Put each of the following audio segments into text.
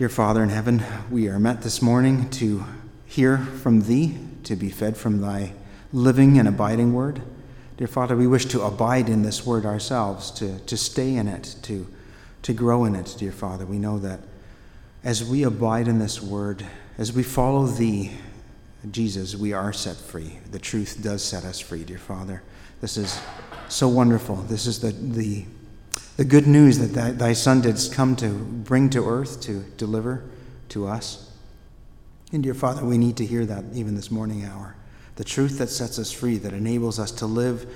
Dear Father in heaven, we are met this morning to hear from Thee, to be fed from Thy living and abiding word. Dear Father, we wish to abide in this word ourselves, to, to stay in it, to, to grow in it, dear Father. We know that as we abide in this word, as we follow Thee, Jesus, we are set free. The truth does set us free, dear Father. This is so wonderful. This is the, the the good news that thy, Son did come to bring to earth, to deliver to us. And dear Father, we need to hear that even this morning hour. The truth that sets us free, that enables us to live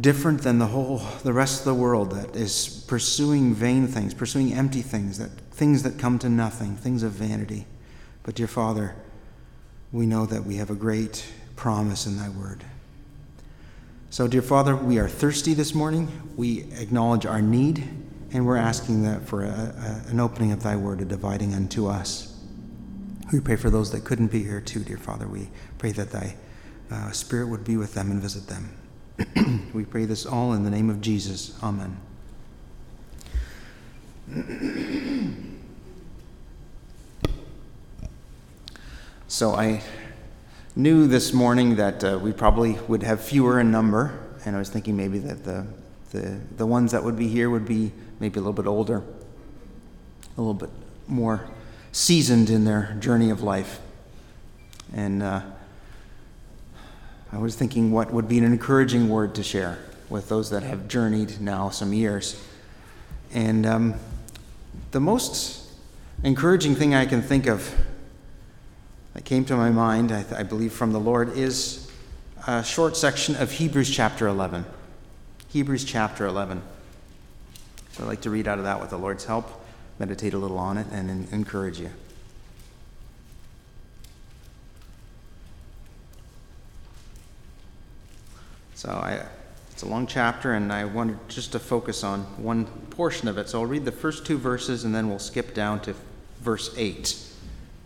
different than the whole the rest of the world that is pursuing vain things, pursuing empty things, that things that come to nothing, things of vanity. But dear Father, we know that we have a great promise in thy word. So, dear Father, we are thirsty this morning. We acknowledge our need, and we're asking that for a, a, an opening of Thy Word, a dividing unto us. We pray for those that couldn't be here too, dear Father. We pray that Thy uh, Spirit would be with them and visit them. we pray this all in the name of Jesus. Amen. so I knew this morning that uh, we probably would have fewer in number, and I was thinking maybe that the, the, the ones that would be here would be maybe a little bit older, a little bit more seasoned in their journey of life. And uh, I was thinking what would be an encouraging word to share with those that have journeyed now some years. And um, the most encouraging thing I can think of that came to my mind, I, I believe from the Lord, is a short section of Hebrews chapter 11. Hebrews chapter 11. So I'd like to read out of that with the Lord's help, meditate a little on it, and encourage you. So I, it's a long chapter, and I wanted just to focus on one portion of it. So I'll read the first two verses, and then we'll skip down to verse 8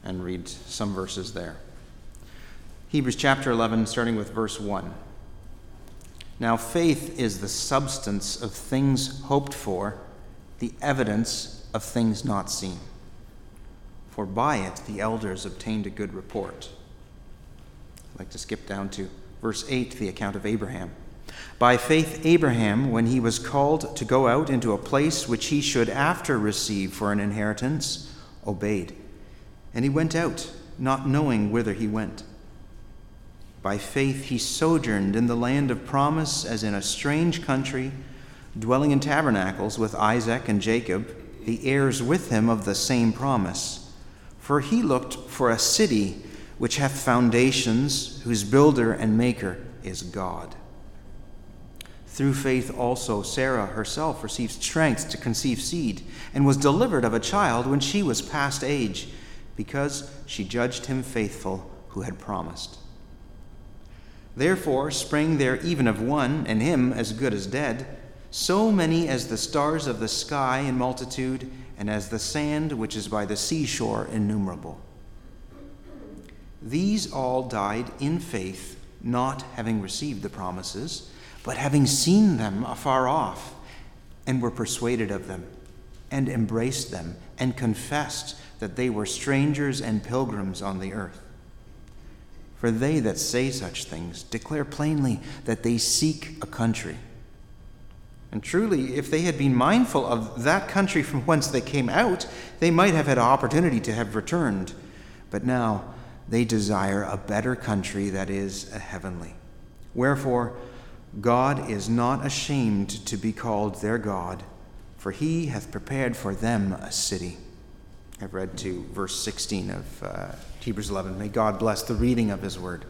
and read some verses there. Hebrews chapter 11, starting with verse 1. Now, faith is the substance of things hoped for, the evidence of things not seen. For by it the elders obtained a good report. I'd like to skip down to verse 8, the account of Abraham. By faith, Abraham, when he was called to go out into a place which he should after receive for an inheritance, obeyed and he went out, not knowing whither he went. By faith he sojourned in the land of promise as in a strange country, dwelling in tabernacles with Isaac and Jacob, the heirs with him of the same promise. For he looked for a city which hath foundations, whose builder and maker is God. Through faith also Sarah herself received strength to conceive seed, and was delivered of a child when she was past age because she judged him faithful who had promised. Therefore sprang there even of one, and him as good as dead, so many as the stars of the sky in multitude, and as the sand which is by the seashore innumerable. These all died in faith, not having received the promises, but having seen them afar off, and were persuaded of them, and embraced them, and confessed that they were strangers and pilgrims on the earth. For they that say such things declare plainly that they seek a country. And truly, if they had been mindful of that country from whence they came out, they might have had opportunity to have returned. But now they desire a better country that is a heavenly. Wherefore, God is not ashamed to be called their God, for he hath prepared for them a city. I've read to verse 16 of uh, Hebrews 11. May God bless the reading of his word.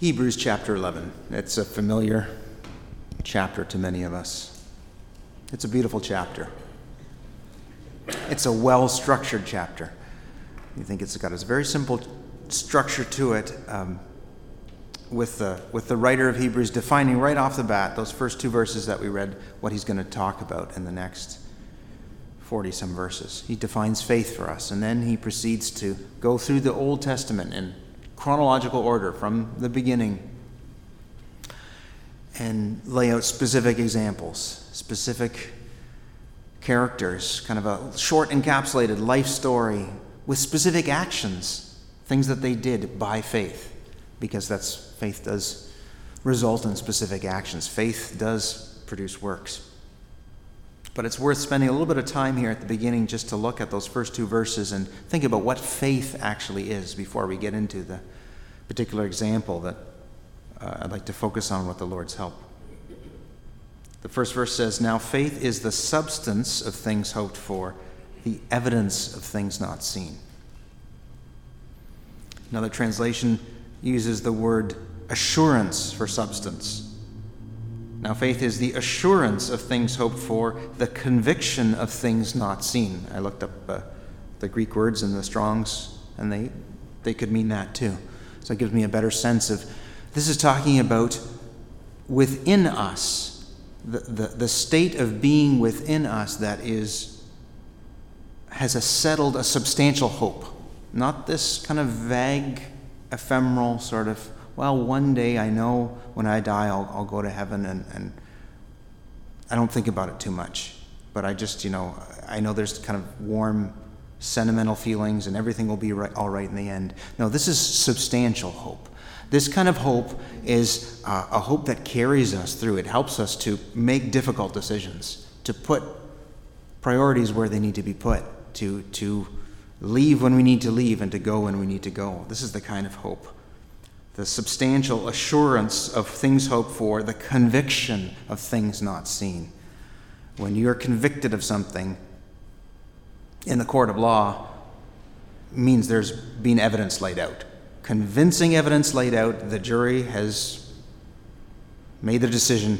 Hebrews chapter 11. It's a familiar chapter to many of us. It's a beautiful chapter. It's a well structured chapter. You think it's got a very simple structure to it, um, with, the, with the writer of Hebrews defining right off the bat, those first two verses that we read, what he's going to talk about in the next 40 some verses. He defines faith for us, and then he proceeds to go through the Old Testament in chronological order from the beginning and lay out specific examples, specific characters, kind of a short encapsulated life story with specific actions, things that they did by faith, because that's faith does result in specific actions. Faith does produce works. But it's worth spending a little bit of time here at the beginning just to look at those first two verses and think about what faith actually is before we get into the particular example that uh, I'd like to focus on with the Lord's help. The first verse says, Now faith is the substance of things hoped for, the evidence of things not seen. Another translation uses the word assurance for substance. Now, faith is the assurance of things hoped for, the conviction of things not seen. I looked up uh, the Greek words in the Strongs, and they, they could mean that too. So it gives me a better sense of this is talking about within us, the, the, the state of being within us that is has a settled, a substantial hope. Not this kind of vague, ephemeral sort of well, one day I know when I die I'll, I'll go to heaven and, and I don't think about it too much. But I just, you know, I know there's kind of warm, sentimental feelings and everything will be right, all right in the end. No, this is substantial hope. This kind of hope is uh, a hope that carries us through. It helps us to make difficult decisions, to put priorities where they need to be put, to, to leave when we need to leave and to go when we need to go. This is the kind of hope the substantial assurance of things hoped for, the conviction of things not seen. When you're convicted of something in the court of law, means there's been evidence laid out. Convincing evidence laid out, the jury has made the decision.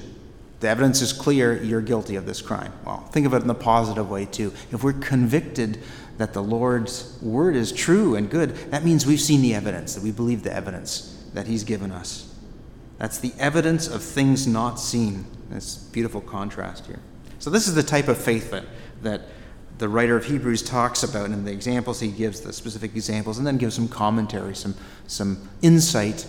The evidence is clear, you're guilty of this crime. Well, think of it in the positive way, too. If we're convicted that the Lord's word is true and good, that means we've seen the evidence, that we believe the evidence that He's given us. That's the evidence of things not seen. This beautiful contrast here. So, this is the type of faith that, that the writer of Hebrews talks about in the examples he gives, the specific examples, and then gives some commentary, some, some insight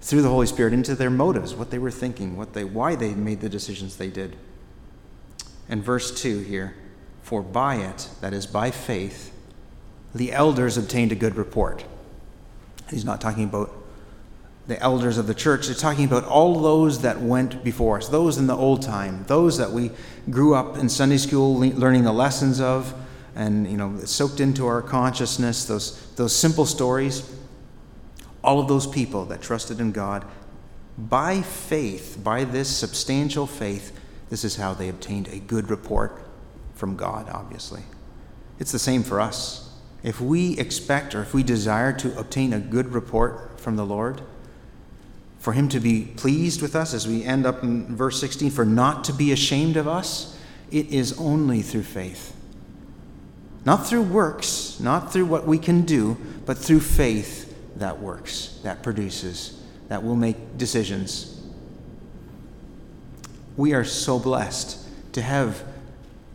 through the Holy Spirit into their motives, what they were thinking, what they, why they made the decisions they did. And verse 2 here For by it, that is, by faith, the elders obtained a good report. He's not talking about the elders of the church. They're talking about all those that went before us, those in the old time, those that we grew up in Sunday school learning the lessons of and you know soaked into our consciousness those those simple stories all of those people that trusted in God by faith by this substantial faith this is how they obtained a good report from God obviously it's the same for us if we expect or if we desire to obtain a good report from the Lord for him to be pleased with us, as we end up in verse 16, for not to be ashamed of us, it is only through faith. Not through works, not through what we can do, but through faith that works, that produces, that will make decisions. We are so blessed to have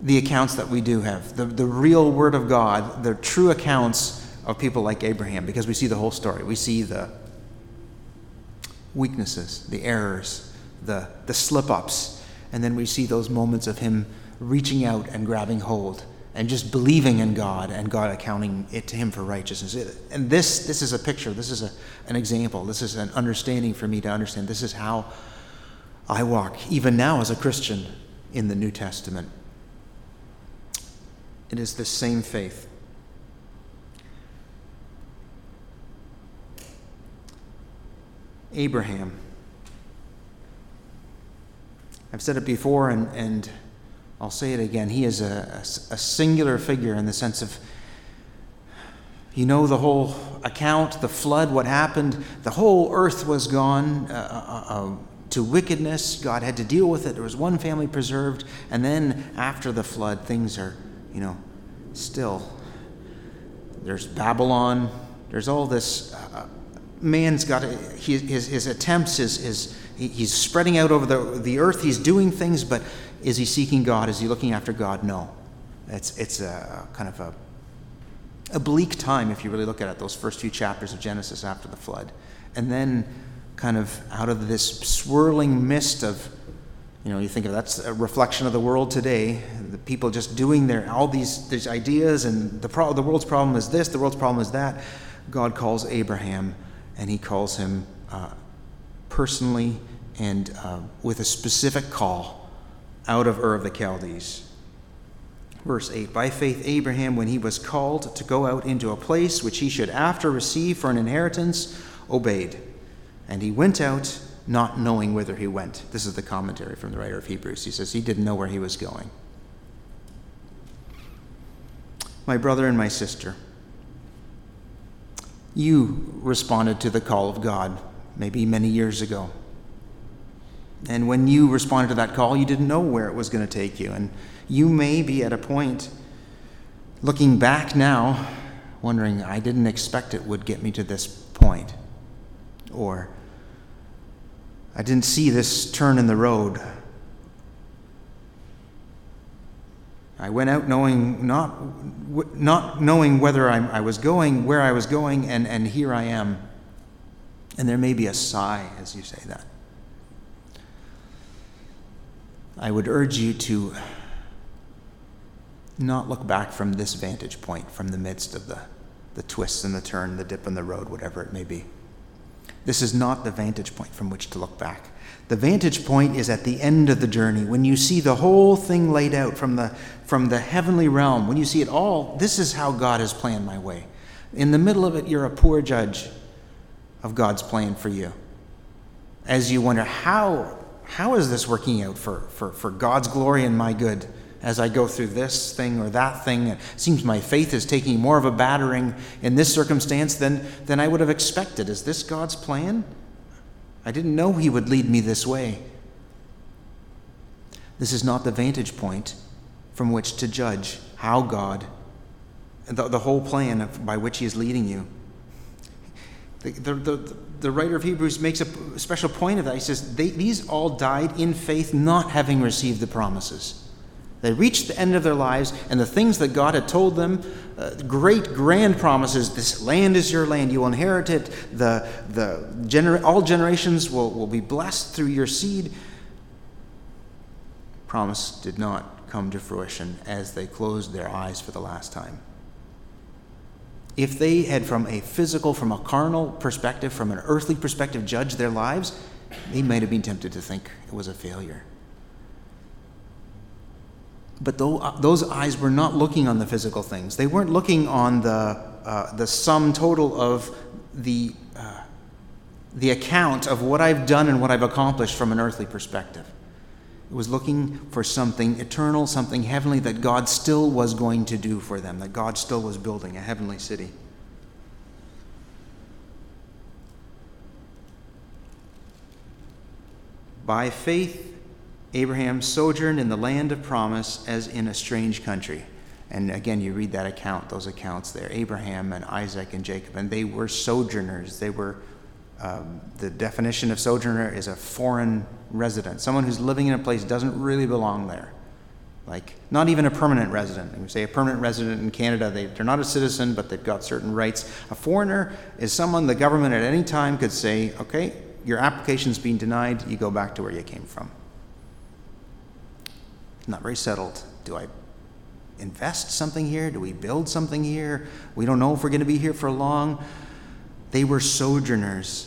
the accounts that we do have, the, the real Word of God, the true accounts of people like Abraham, because we see the whole story. We see the weaknesses, the errors, the, the slip ups. And then we see those moments of him reaching out and grabbing hold and just believing in God and God accounting it to him for righteousness. And this, this is a picture, this is a, an example, this is an understanding for me to understand. This is how I walk, even now as a Christian in the New Testament. It is the same faith Abraham. I've said it before, and, and I'll say it again. He is a, a, a singular figure in the sense of you know the whole account, the flood, what happened. The whole earth was gone uh, uh, uh, to wickedness. God had to deal with it. There was one family preserved. And then after the flood, things are, you know, still. There's Babylon. There's all this uh, man's got his, his attempts, his, he's spreading out over the, the earth, he's doing things, but is he seeking God? Is he looking after God? No. It's, it's a kind of a, a bleak time if you really look at it, those first few chapters of Genesis after the flood. And then, kind of out of this swirling mist of, You know, you think of that's a reflection of the world today. The people just doing their all these these ideas, and the pro- the world's problem is this, the world's problem is that. God calls Abraham, and He calls him uh, personally and uh, with a specific call out of Ur of the Chaldees. Verse 8 By faith, Abraham, when he was called to go out into a place which he should after receive for an inheritance, obeyed. And he went out not knowing whither he went. This is the commentary from the writer of Hebrews. He says he didn't know where he was going. My brother and my sister, you responded to the call of God maybe many years ago. And when you responded to that call, you didn't know where it was going to take you. And you may be at a point looking back now, wondering, I didn't expect it would get me to this point. Or, I didn't see this turn in the road. I went out knowing not, not knowing whether I, I was going, where I was going, and, and here I am. And there may be a sigh as you say that. I would urge you to not look back from this vantage point, from the midst of the, the twists and the turn, the dip in the road, whatever it may be. This is not the vantage point from which to look back. The vantage point is at the end of the journey, when you see the whole thing laid out from the, from the heavenly realm, when you see it all, this is how God has planned my way. In the middle of it, you're a poor judge of God's plan for you. As you wonder, how, how is this working out for, for, for God's glory and my good? as I go through this thing or that thing. It seems my faith is taking more of a battering in this circumstance than, than I would have expected. Is this God's plan? I didn't know He would lead me this way. This is not the vantage point from which to judge how God, the, the whole plan of, by which He is leading you. The, the, the, the, writer of Hebrews makes a special point of that. He says, These all died in faith, not having received the promises. They reached the end of their lives, and the things that God had told them uh, great, grand promises this land is your land, you will inherit it, the, the gener- all generations will, will be blessed through your seed. Promise did not come to fruition as they closed their eyes for the last time. If they had, from a physical, from a carnal perspective, from an earthly perspective, judged their lives, they might have been tempted to think it was a failure. But uh, those eyes were not looking on the physical things. They weren't looking on the, uh, the sum total of the, uh, the account of what I've done and what I've accomplished from an earthly perspective. It was looking for something eternal, something heavenly that God still was going to do for them, that God still was building a heavenly city. By faith, Abraham sojourned in the land of promise as in a strange country. And again, you read that account, those accounts there Abraham and Isaac and Jacob, and they were sojourners. They were, um, the definition of sojourner is a foreign resident, someone who's living in a place doesn't really belong there. Like, not even a permanent resident. We say a permanent resident in Canada, they, they're not a citizen, but they've got certain rights. A foreigner is someone the government at any time could say, okay, your application's been denied, you go back to where you came from not very settled. Do I invest something here? Do we build something here? We don't know if we're going to be here for long. They were sojourners.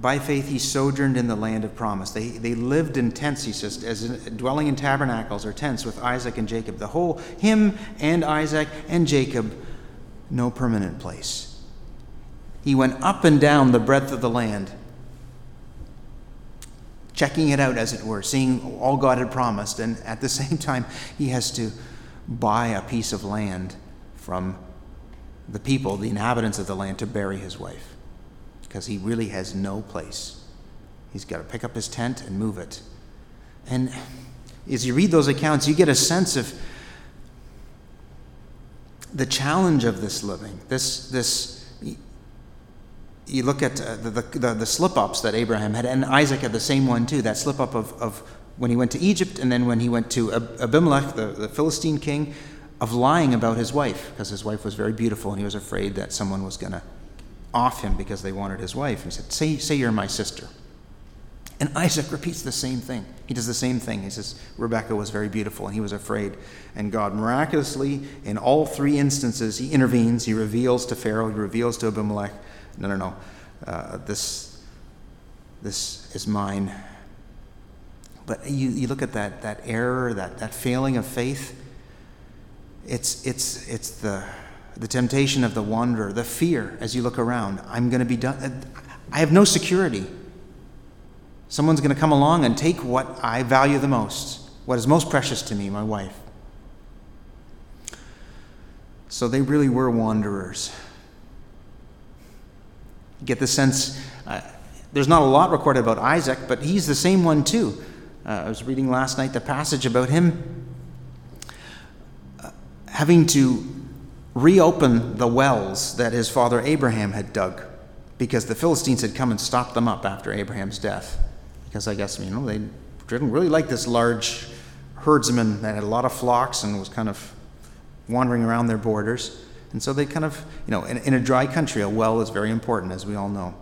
By faith, he sojourned in the land of promise. They, they lived in tents, he says, as in, dwelling in tabernacles or tents with Isaac and Jacob. The whole, him and Isaac and Jacob, no permanent place. He went up and down the breadth of the land checking it out, as it were, seeing all God had promised. And at the same time, he has to buy a piece of land from the people, the inhabitants of the land, to bury his wife because he really has no place. He's got to pick up his tent and move it. And as you read those accounts, you get a sense of the challenge of this living, this, this you look at uh, the, the, the slip ups that Abraham had, and Isaac had the same one too that slip up of, of when he went to Egypt and then when he went to Abimelech, the, the Philistine king, of lying about his wife because his wife was very beautiful and he was afraid that someone was going to off him because they wanted his wife. He said, say, say you're my sister. And Isaac repeats the same thing. He does the same thing. He says, Rebekah was very beautiful, and he was afraid. And God miraculously, in all three instances, he intervenes. He reveals to Pharaoh, he reveals to Abimelech, no, no, no, uh, this, this is mine. But you, you look at that, that error, that, that failing of faith, it's, it's, it's the, the temptation of the wanderer, the fear as you look around. I'm going to be done. I have no security. Someone's going to come along and take what I value the most, what is most precious to me, my wife. So they really were wanderers. Get the sense, uh, there's not a lot recorded about Isaac, but he's the same one too. Uh, I was reading last night the passage about him uh, having to reopen the wells that his father Abraham had dug because the Philistines had come and stopped them up after Abraham's death. Because I guess, you know, they didn't really like this large herdsman that had a lot of flocks and was kind of wandering around their borders. And so they kind of, you know, in, in a dry country, a well is very important, as we all know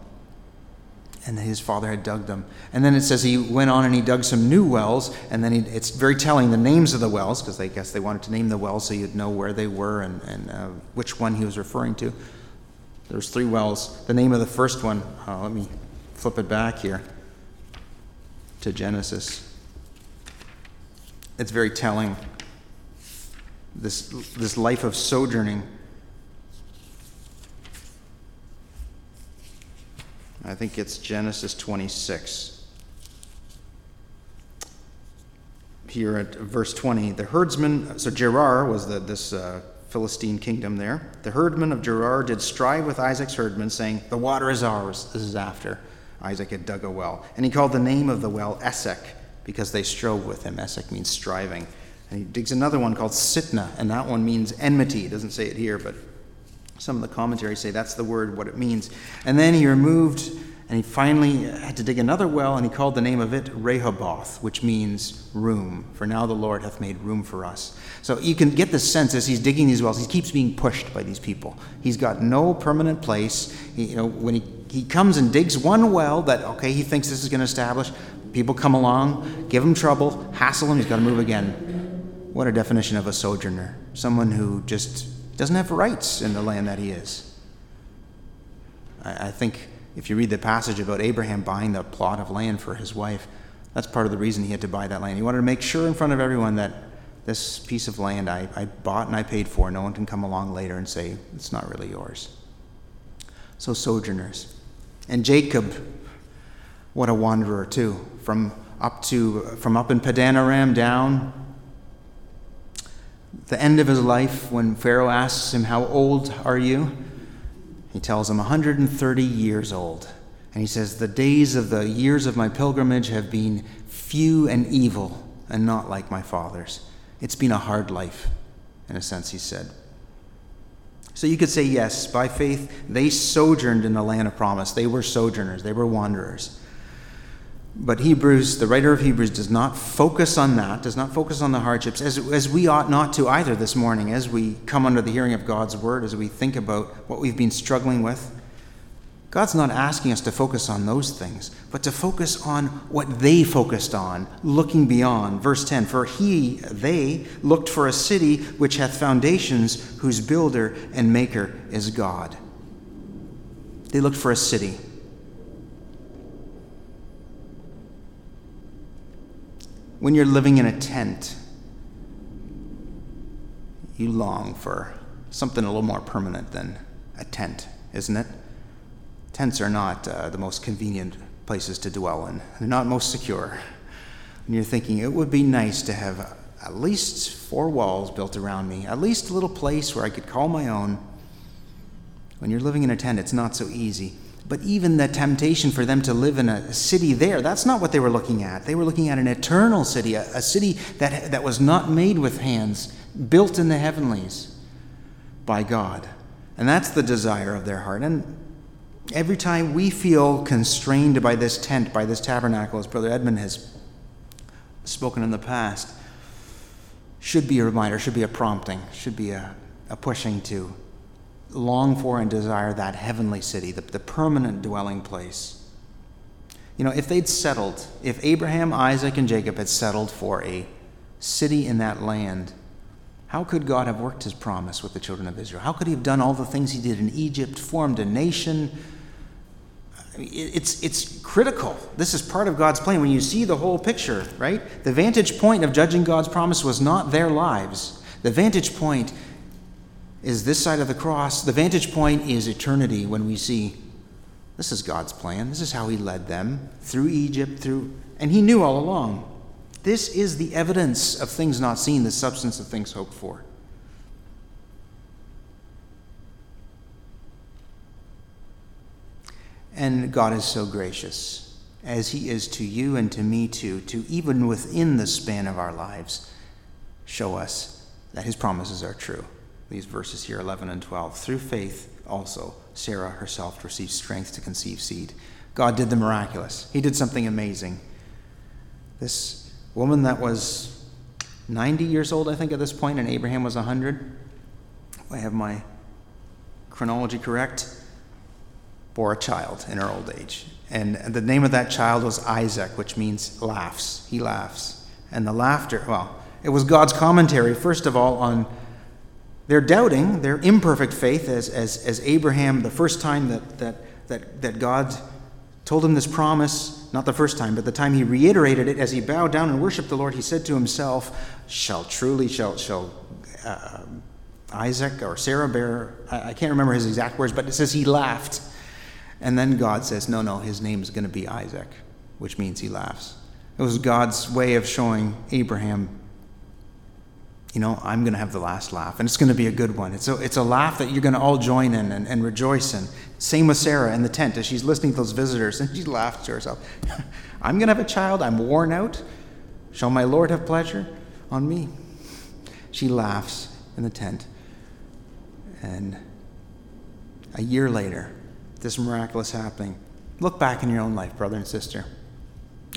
and his father had dug them. And then it says he went on and he dug some new wells, and then he, it's very telling the names of the wells, because I guess they wanted to name the wells so you'd know where they were and, and uh, which one he was referring to. There's three wells. The name of the first one, uh, let me flip it back here to Genesis. It's very telling. This, this life of sojourning I think it's Genesis 26. Here at verse 20, the herdsman, so Gerar was the, this uh, Philistine kingdom there. The herdmen of Gerar did strive with Isaac's herdmen, saying, The water is ours. This is after Isaac had dug a well. And he called the name of the well Esek, because they strove with him. Esek means striving. And he digs another one called Sitnah, and that one means enmity. It doesn't say it here, but some of the commentaries say that's the word, what it means. And then he removed, and he finally had to dig another well, and he called the name of it Rehoboth, which means room. For now the Lord hath made room for us. So you can get the sense as he's digging these wells, he keeps being pushed by these people. He's got no permanent place. He, you know, when he, he comes and digs one well that, okay, he thinks this is going to establish, people come along, give him trouble, hassle him, he's got to move again. What a definition of a sojourner. Someone who just doesn't have rights in the land that he is. I, I think if you read the passage about Abraham buying the plot of land for his wife, that's part of the reason he had to buy that land. He wanted to make sure in front of everyone that this piece of land I, I bought and I paid for, no one can come along later and say it's not really yours. So, sojourners. And Jacob, what a wanderer, too, from up to from up in Padanaram down the end of his life, when Pharaoh asks him, How old are you? He tells him, 130 years old. And he says, The days of the years of my pilgrimage have been few and evil, and not like my father's. It's been a hard life, in a sense, he said. So you could say, yes, by faith, they sojourned in the land of promise. They were sojourners, they were wanderers. But Hebrews, the writer of Hebrews, does not focus on that, does not focus on the hardships, as, as we ought not to either this morning, as we come under the hearing of God's word, as we think about what we've been struggling with. God's not asking us to focus on those things, but to focus on what they focused on, looking beyond. Verse 10 For he, they, looked for a city which hath foundations, whose builder and maker is God. They looked for a city. When you're living in a tent, you long for something a little more permanent than a tent, isn't it? Tents are not uh, the most convenient places to dwell in, they're not most secure. And you're thinking, it would be nice to have at least four walls built around me, at least a little place where I could call my own. When you're living in a tent, it's not so easy. But even the temptation for them to live in a city there, that's not what they were looking at. They were looking at an eternal city, a, a city that, that was not made with hands, built in the heavenlies by God. And that's the desire of their heart. And every time we feel constrained by this tent, by this tabernacle, as Brother Edmund has spoken in the past, should be a reminder, should be a prompting, should be a, a pushing to long for and desire that heavenly city, the, the permanent dwelling place. You know, if they'd settled, if Abraham, Isaac, and Jacob had settled for a city in that land, how could God have worked his promise with the children of Israel? How could he have done all the things he did in Egypt, formed a nation? It's, it's critical. This is part of God's plan. When you see the whole picture, right? The vantage point of judging God's promise was not their lives. The vantage point is this side of the cross. The vantage point is eternity when we see this is God's plan. This is how He led them through Egypt, through, and He knew all along. This is the evidence of things not seen, the substance of things hoped for. And God is so gracious, as He is to you and to me too, to even within the span of our lives, show us that His promises are true. These verses here, 11 and 12. Through faith, also, Sarah herself received strength to conceive seed. God did the miraculous. He did something amazing. This woman that was 90 years old, I think, at this point, and Abraham was 100, I have my chronology correct, bore a child in her old age. And the name of that child was Isaac, which means laughs. He laughs. And the laughter, well, it was God's commentary, first of all, on they're doubting their imperfect faith as, as, as Abraham, the first time that, that, that, that God told him this promise, not the first time, but the time he reiterated it as he bowed down and worshiped the Lord, he said to himself, Shall truly, shall, shall uh, Isaac or Sarah bear, I, I can't remember his exact words, but it says he laughed. And then God says, No, no, his name is going to be Isaac, which means he laughs. It was God's way of showing Abraham you know, I'm going to have the last laugh, and it's going to be a good one. It's a, it's a laugh that you're going to all join in and, and rejoice in. Same with Sarah in the tent as she's listening to those visitors, and she laughs to herself. I'm going to have a child. I'm worn out. Shall my Lord have pleasure on me? She laughs in the tent. And a year later, this miraculous happening. Look back in your own life, brother and sister.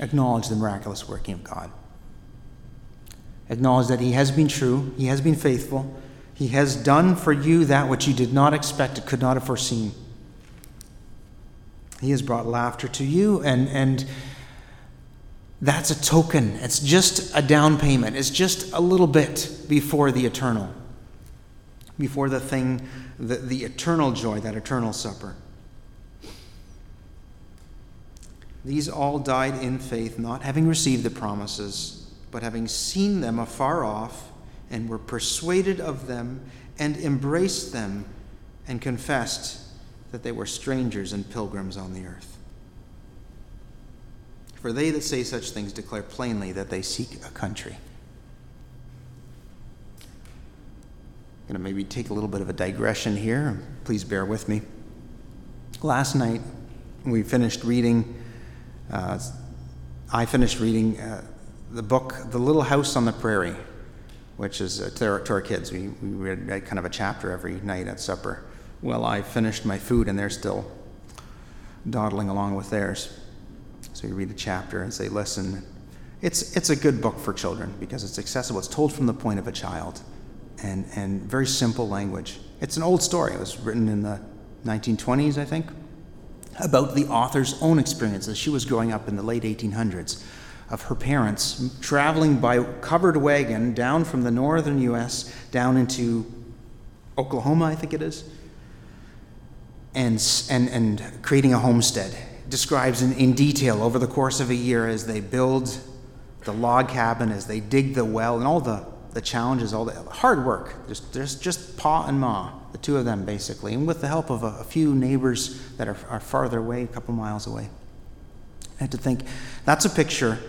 Acknowledge the miraculous working of God. Acknowledge that He has been true, He has been faithful, He has done for you that which you did not expect, and could not have foreseen. He has brought laughter to you, and, and that's a token. It's just a down payment. It's just a little bit before the eternal, before the thing, the, the eternal joy, that eternal supper. These all died in faith, not having received the promises but having seen them afar off, and were persuaded of them, and embraced them, and confessed that they were strangers and pilgrims on the earth. For they that say such things declare plainly that they seek a country. I'm going to maybe take a little bit of a digression here. Please bear with me. Last night, we finished reading, uh, I finished reading uh, the book, The Little House on the Prairie, which is uh, to, our, to our kids. We, we read kind of a chapter every night at supper. Well, I finished my food and they're still dawdling along with theirs. So you read a chapter and say, listen. It's, it's a good book for children because it's accessible. It's told from the point of a child and, and very simple language. It's an old story. It was written in the 1920s, I think, about the author's own experiences. she was growing up in the late 1800s of her parents traveling by covered wagon down from the northern U.S. down into Oklahoma, I think it is, and, and, and creating a homestead. Describes in, in detail over the course of a year as they build the log cabin, as they dig the well, and all the, the challenges, all the hard work. Just, just, just Pa and Ma, the two of them basically, and with the help of a, a few neighbors that are, are farther away, a couple miles away. I had to think that's a picture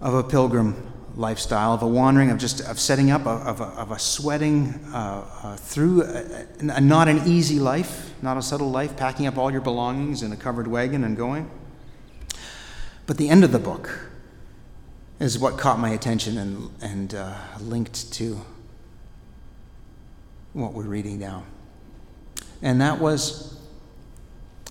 of a pilgrim lifestyle, of a wandering, of just of setting up, of, a, of a sweating uh, uh, through a, a, not an easy life, not a settled life, packing up all your belongings in a covered wagon and going. But the end of the book is what caught my attention and, and uh, linked to what we're reading now. And that was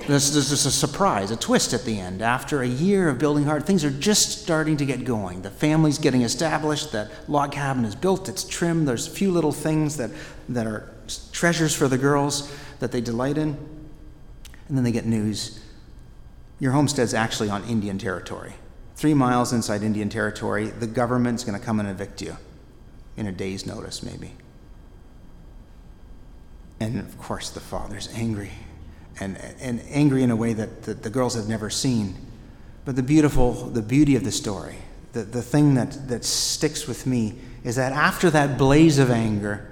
there's, there's just a surprise, a twist at the end. After a year of building hard, things are just starting to get going. The family's getting established, that log cabin is built, it's trimmed, there's a few little things that, that are treasures for the girls that they delight in. And then they get news your homestead's actually on Indian territory. Three miles inside Indian territory, the government's going to come and evict you in a day's notice, maybe. And of course, the father's angry, and, and angry in a way that the, the girls have never seen. But the beautiful, the beauty of the story, the, the thing that, that sticks with me is that after that blaze of anger,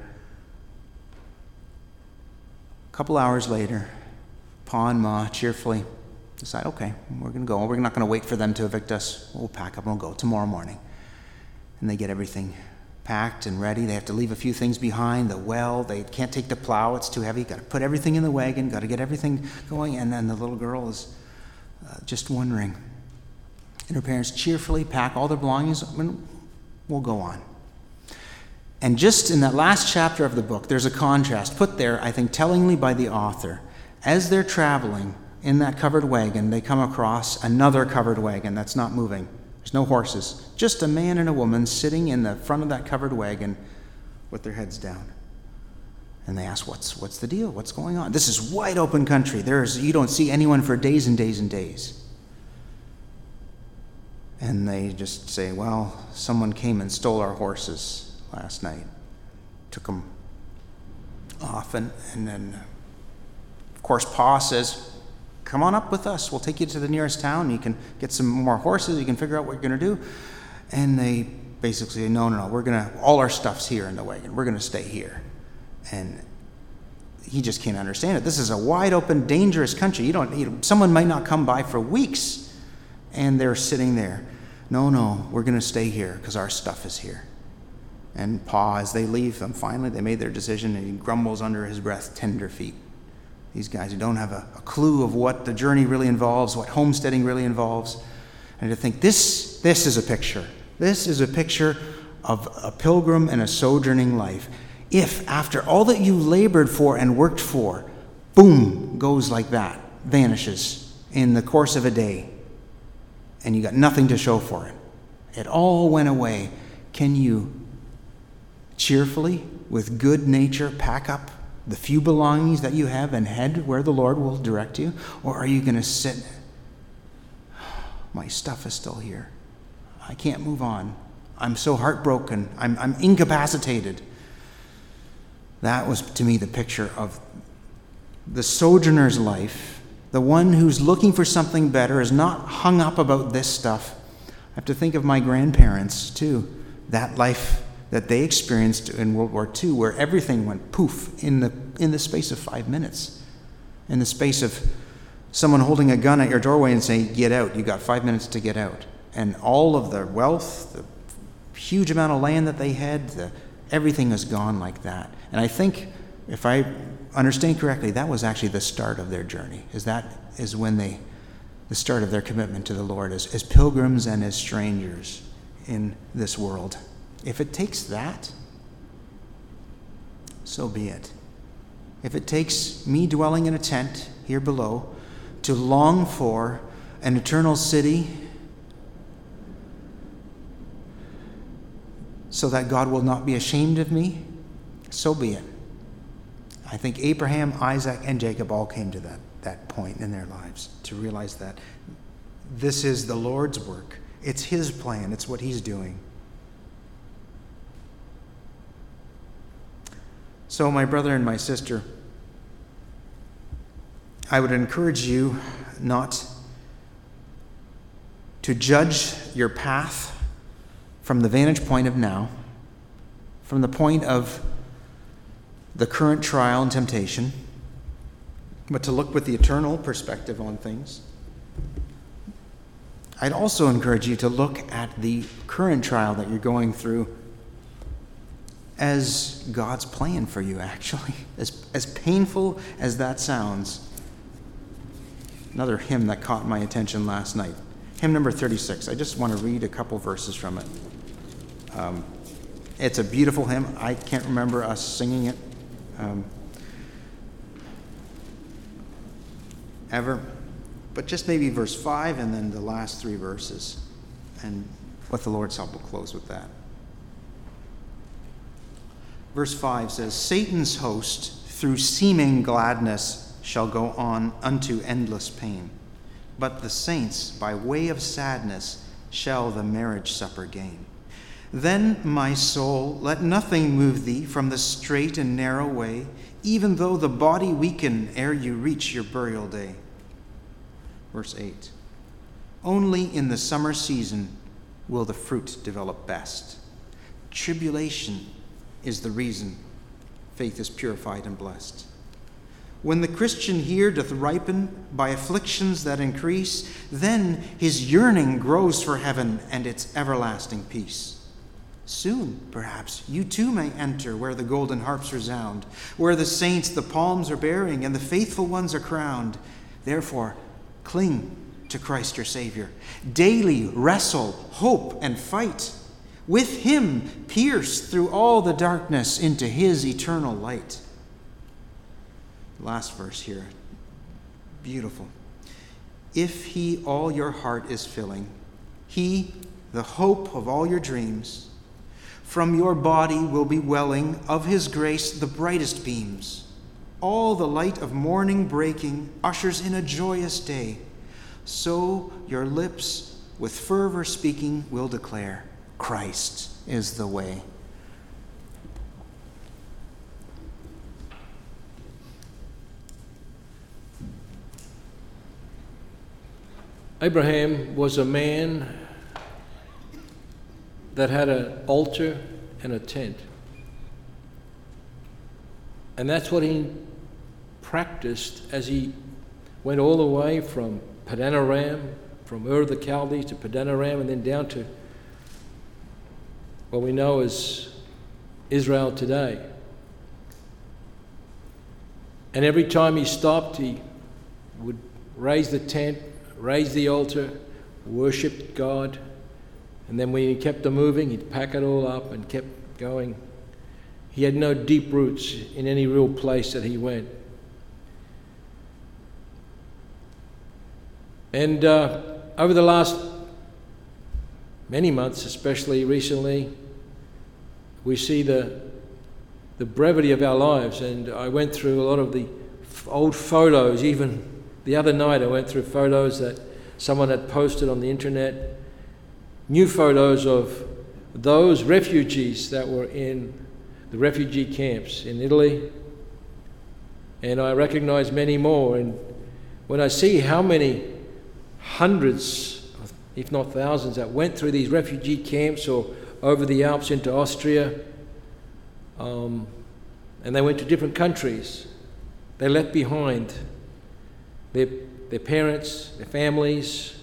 a couple hours later, Pa and Ma cheerfully decide, okay, we're going to go. We're not going to wait for them to evict us. We'll pack up and we'll go tomorrow morning. And they get everything packed and ready. They have to leave a few things behind the well. They can't take the plow, it's too heavy. Got to put everything in the wagon, got to get everything going. And then the little girl is uh, just wondering. And her parents cheerfully pack all their belongings and we'll go on. And just in that last chapter of the book, there's a contrast put there, I think, tellingly by the author. As they're traveling, in that covered wagon, they come across another covered wagon that's not moving. There's no horses, just a man and a woman sitting in the front of that covered wagon with their heads down. And they ask, What's, what's the deal? What's going on? This is wide open country. There's, you don't see anyone for days and days and days. And they just say, Well, someone came and stole our horses last night, took them off. And, and then, of course, Pa says, come on up with us. We'll take you to the nearest town. You can get some more horses. You can figure out what you're going to do. And they basically say, no, no, no. We're going to, all our stuff's here in the wagon. We're going to stay here. And he just can't understand it. This is a wide open, dangerous country. You don't, you know, someone might not come by for weeks and they're sitting there. No, no, we're going to stay here because our stuff is here. And Pa, as they leave them, finally, they made their decision and he grumbles under his breath, tender feet. These guys who don't have a, a clue of what the journey really involves, what homesteading really involves. And to think this, this is a picture. This is a picture of a pilgrim and a sojourning life. If, after all that you labored for and worked for, boom, goes like that, vanishes in the course of a day, and you got nothing to show for it, it all went away, can you cheerfully, with good nature, pack up the few belongings that you have and head where the Lord will direct you? Or are you going to sit? My stuff is still here. I can't move on. I'm so heartbroken. I'm, I'm incapacitated. That was to me the picture of the sojourner's life. The one who's looking for something better is not hung up about this stuff. I have to think of my grandparents, too. That life that they experienced in World War II, where everything went poof in the, in the space of five minutes. In the space of someone holding a gun at your doorway and saying, Get out, you got five minutes to get out. And all of the wealth, the huge amount of land that they had, the, everything is gone like that. And I think, if I understand correctly, that was actually the start of their journey. Is that is when they, the start of their commitment to the Lord as, as pilgrims and as strangers in this world. If it takes that, so be it. If it takes me dwelling in a tent here below to long for an eternal city so that God will not be ashamed of me, so be it. I think Abraham, Isaac, and Jacob all came to that, that point in their lives to realize that this is the Lord's work. It's His plan, it's what He's doing. So, my brother and my sister, I would encourage you not to judge your path from the vantage point of now, from the point of the current trial and temptation, but to look with the eternal perspective on things. I'd also encourage you to look at the current trial that you're going through as God's plan for you, actually. As, as painful as that sounds. Another hymn that caught my attention last night. Hymn number 36. I just want to read a couple verses from it. Um, it's a beautiful hymn. I can't remember us singing it um, ever. But just maybe verse 5 and then the last three verses. And with the Lord's help, we'll close with that verse 5 says, Satan's host, through seeming gladness, shall go on unto endless pain. but the saints, by way of sadness, shall the marriage supper gain. Then, my soul, let nothing move thee from the straight and narrow way, even though the body weaken ere you reach your burial day. Verse 8 Only in the summer season will the fruit develop best. Tribulation is the reason faith is purified and blessed. When the Christian here doth ripen by afflictions that increase, then his yearning grows for heaven and its everlasting peace. Soon, perhaps, you too may enter where the golden harps resound, where the saints the palms are bearing and the faithful ones are crowned. Therefore, cling to Christ your Savior. Daily wrestle, hope, and fight. With him, pierce through all the darkness into his eternal light. Last verse here. Beautiful. If he all your heart is filling, he, the hope of all your dreams, from your body will be welling of his grace the brightest beams. All the light of morning breaking ushers in a joyous day. So your lips, with fervor speaking, will declare Christ is the way. Abraham was a man that had an altar and a tent. And that's what he practiced as he went all the way from Padanaram, from Ur of the Chaldees to Padanaram, and then down to what we know as Israel today. And every time he stopped, he would raise the tent, raise the altar, worship God, and then when he kept on moving, he'd pack it all up and kept going. He had no deep roots in any real place that he went. And uh, over the last many months, especially recently, we see the, the brevity of our lives. And I went through a lot of the old photos, even the other night, I went through photos that someone had posted on the internet, new photos of those refugees that were in the refugee camps in Italy. And I recognize many more. And when I see how many hundreds, if not thousands, that went through these refugee camps or over the Alps into Austria, um, and they went to different countries, they left behind their, their parents, their families,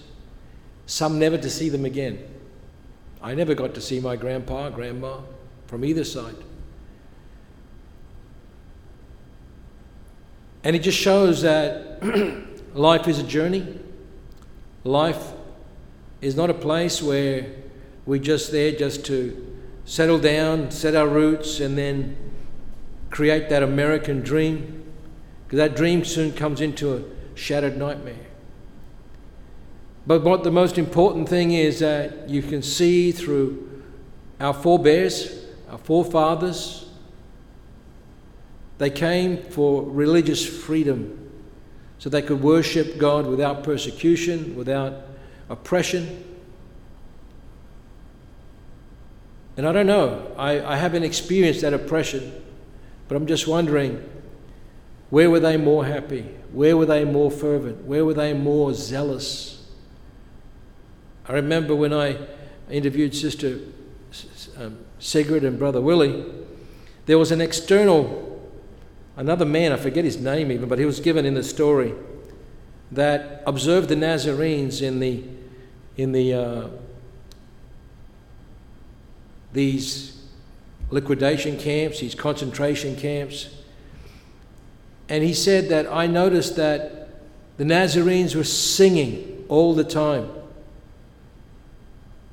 some never to see them again. I never got to see my grandpa, grandma from either side. And it just shows that life is a journey. Life is not a place where we're just there just to settle down, set our roots, and then create that American dream. Because that dream soon comes into a shattered nightmare. But what the most important thing is that you can see through our forebears, our forefathers, they came for religious freedom so they could worship God without persecution, without oppression. And I don't know, I, I haven't experienced that oppression, but I'm just wondering where were they more happy? Where were they more fervent? Where were they more zealous? I remember when I interviewed Sister um, Sigrid and Brother Willie, there was an external, another man, I forget his name even, but he was given in the story, that observed the Nazarenes in the, in the, uh, these liquidation camps, these concentration camps. And he said that I noticed that the Nazarenes were singing all the time.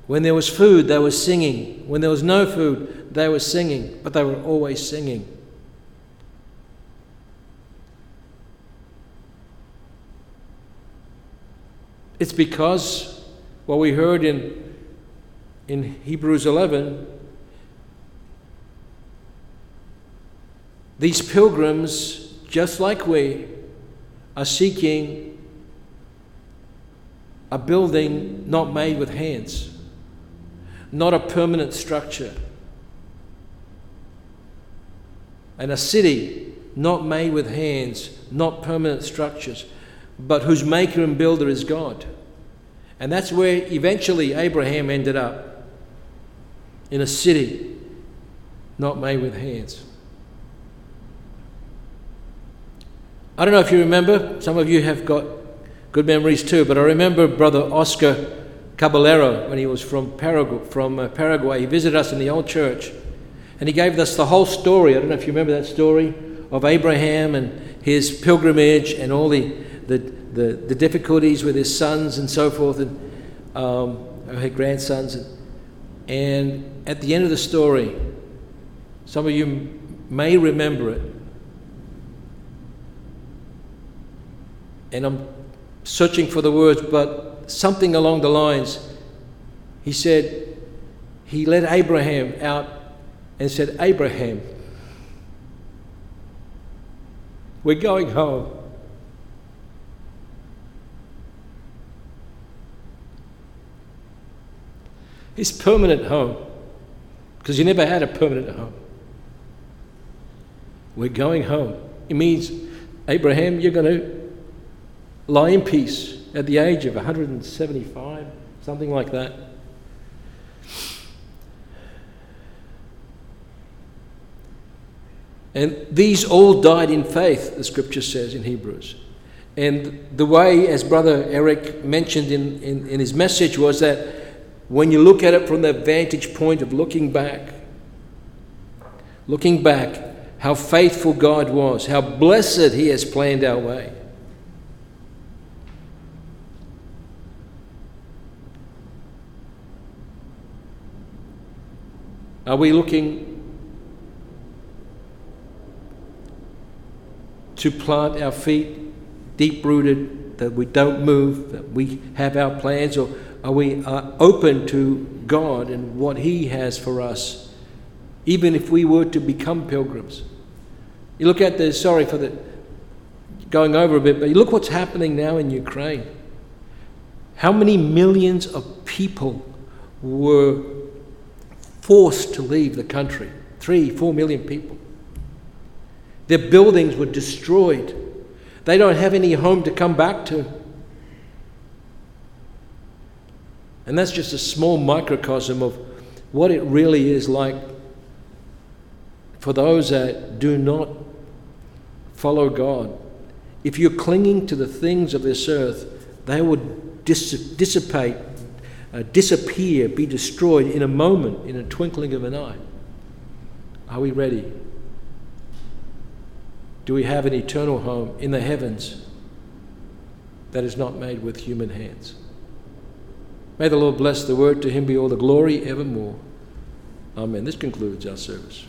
When there was food, they were singing. When there was no food, they were singing, but they were always singing. It's because what we heard in, in Hebrews 11 these pilgrims just like we, are seeking a building not made with hands, not a permanent structure, and a city not made with hands, not permanent structures, but whose maker and builder is God. And that's where eventually Abraham ended up in a city not made with hands. I don't know if you remember, some of you have got good memories too, but I remember Brother Oscar Caballero when he was from Paraguay, from uh, Paraguay. He visited us in the old church and he gave us the whole story. I don't know if you remember that story of Abraham and his pilgrimage and all the, the, the, the difficulties with his sons and so forth, and um, her grandsons. And, and at the end of the story, some of you may remember it. And I'm searching for the words, but something along the lines. He said, He led Abraham out and said, Abraham, we're going home. His permanent home, because he never had a permanent home. We're going home. It means, Abraham, you're going to lie in peace at the age of 175, something like that. And these all died in faith, the scripture says in Hebrews. And the way, as Brother Eric mentioned in, in, in, his message, was that when you look at it from the vantage point of looking back, looking back, how faithful God was, how blessed He has planned our way. Are we looking to plant our feet deep rooted, that we don't move, that we have our plans, or are we uh, open to God and what He has for us, even if we were to become pilgrims? You look at the, sorry for the going over a bit, but you look what's happening now in Ukraine. How many millions of people were forced to leave the country? Three, four million people. Their buildings were destroyed. They don't have any home to come back to. And that's just a small microcosm of what it really is like for those that do not follow God. If you're clinging to the things of this earth, they would dis- dissipate, uh, disappear, be destroyed in a moment, in a twinkling of an eye. Are we ready? Do we have an eternal home in the heavens that is not made with human hands? May the Lord bless the word. To him be all the glory evermore. Amen. This concludes our service.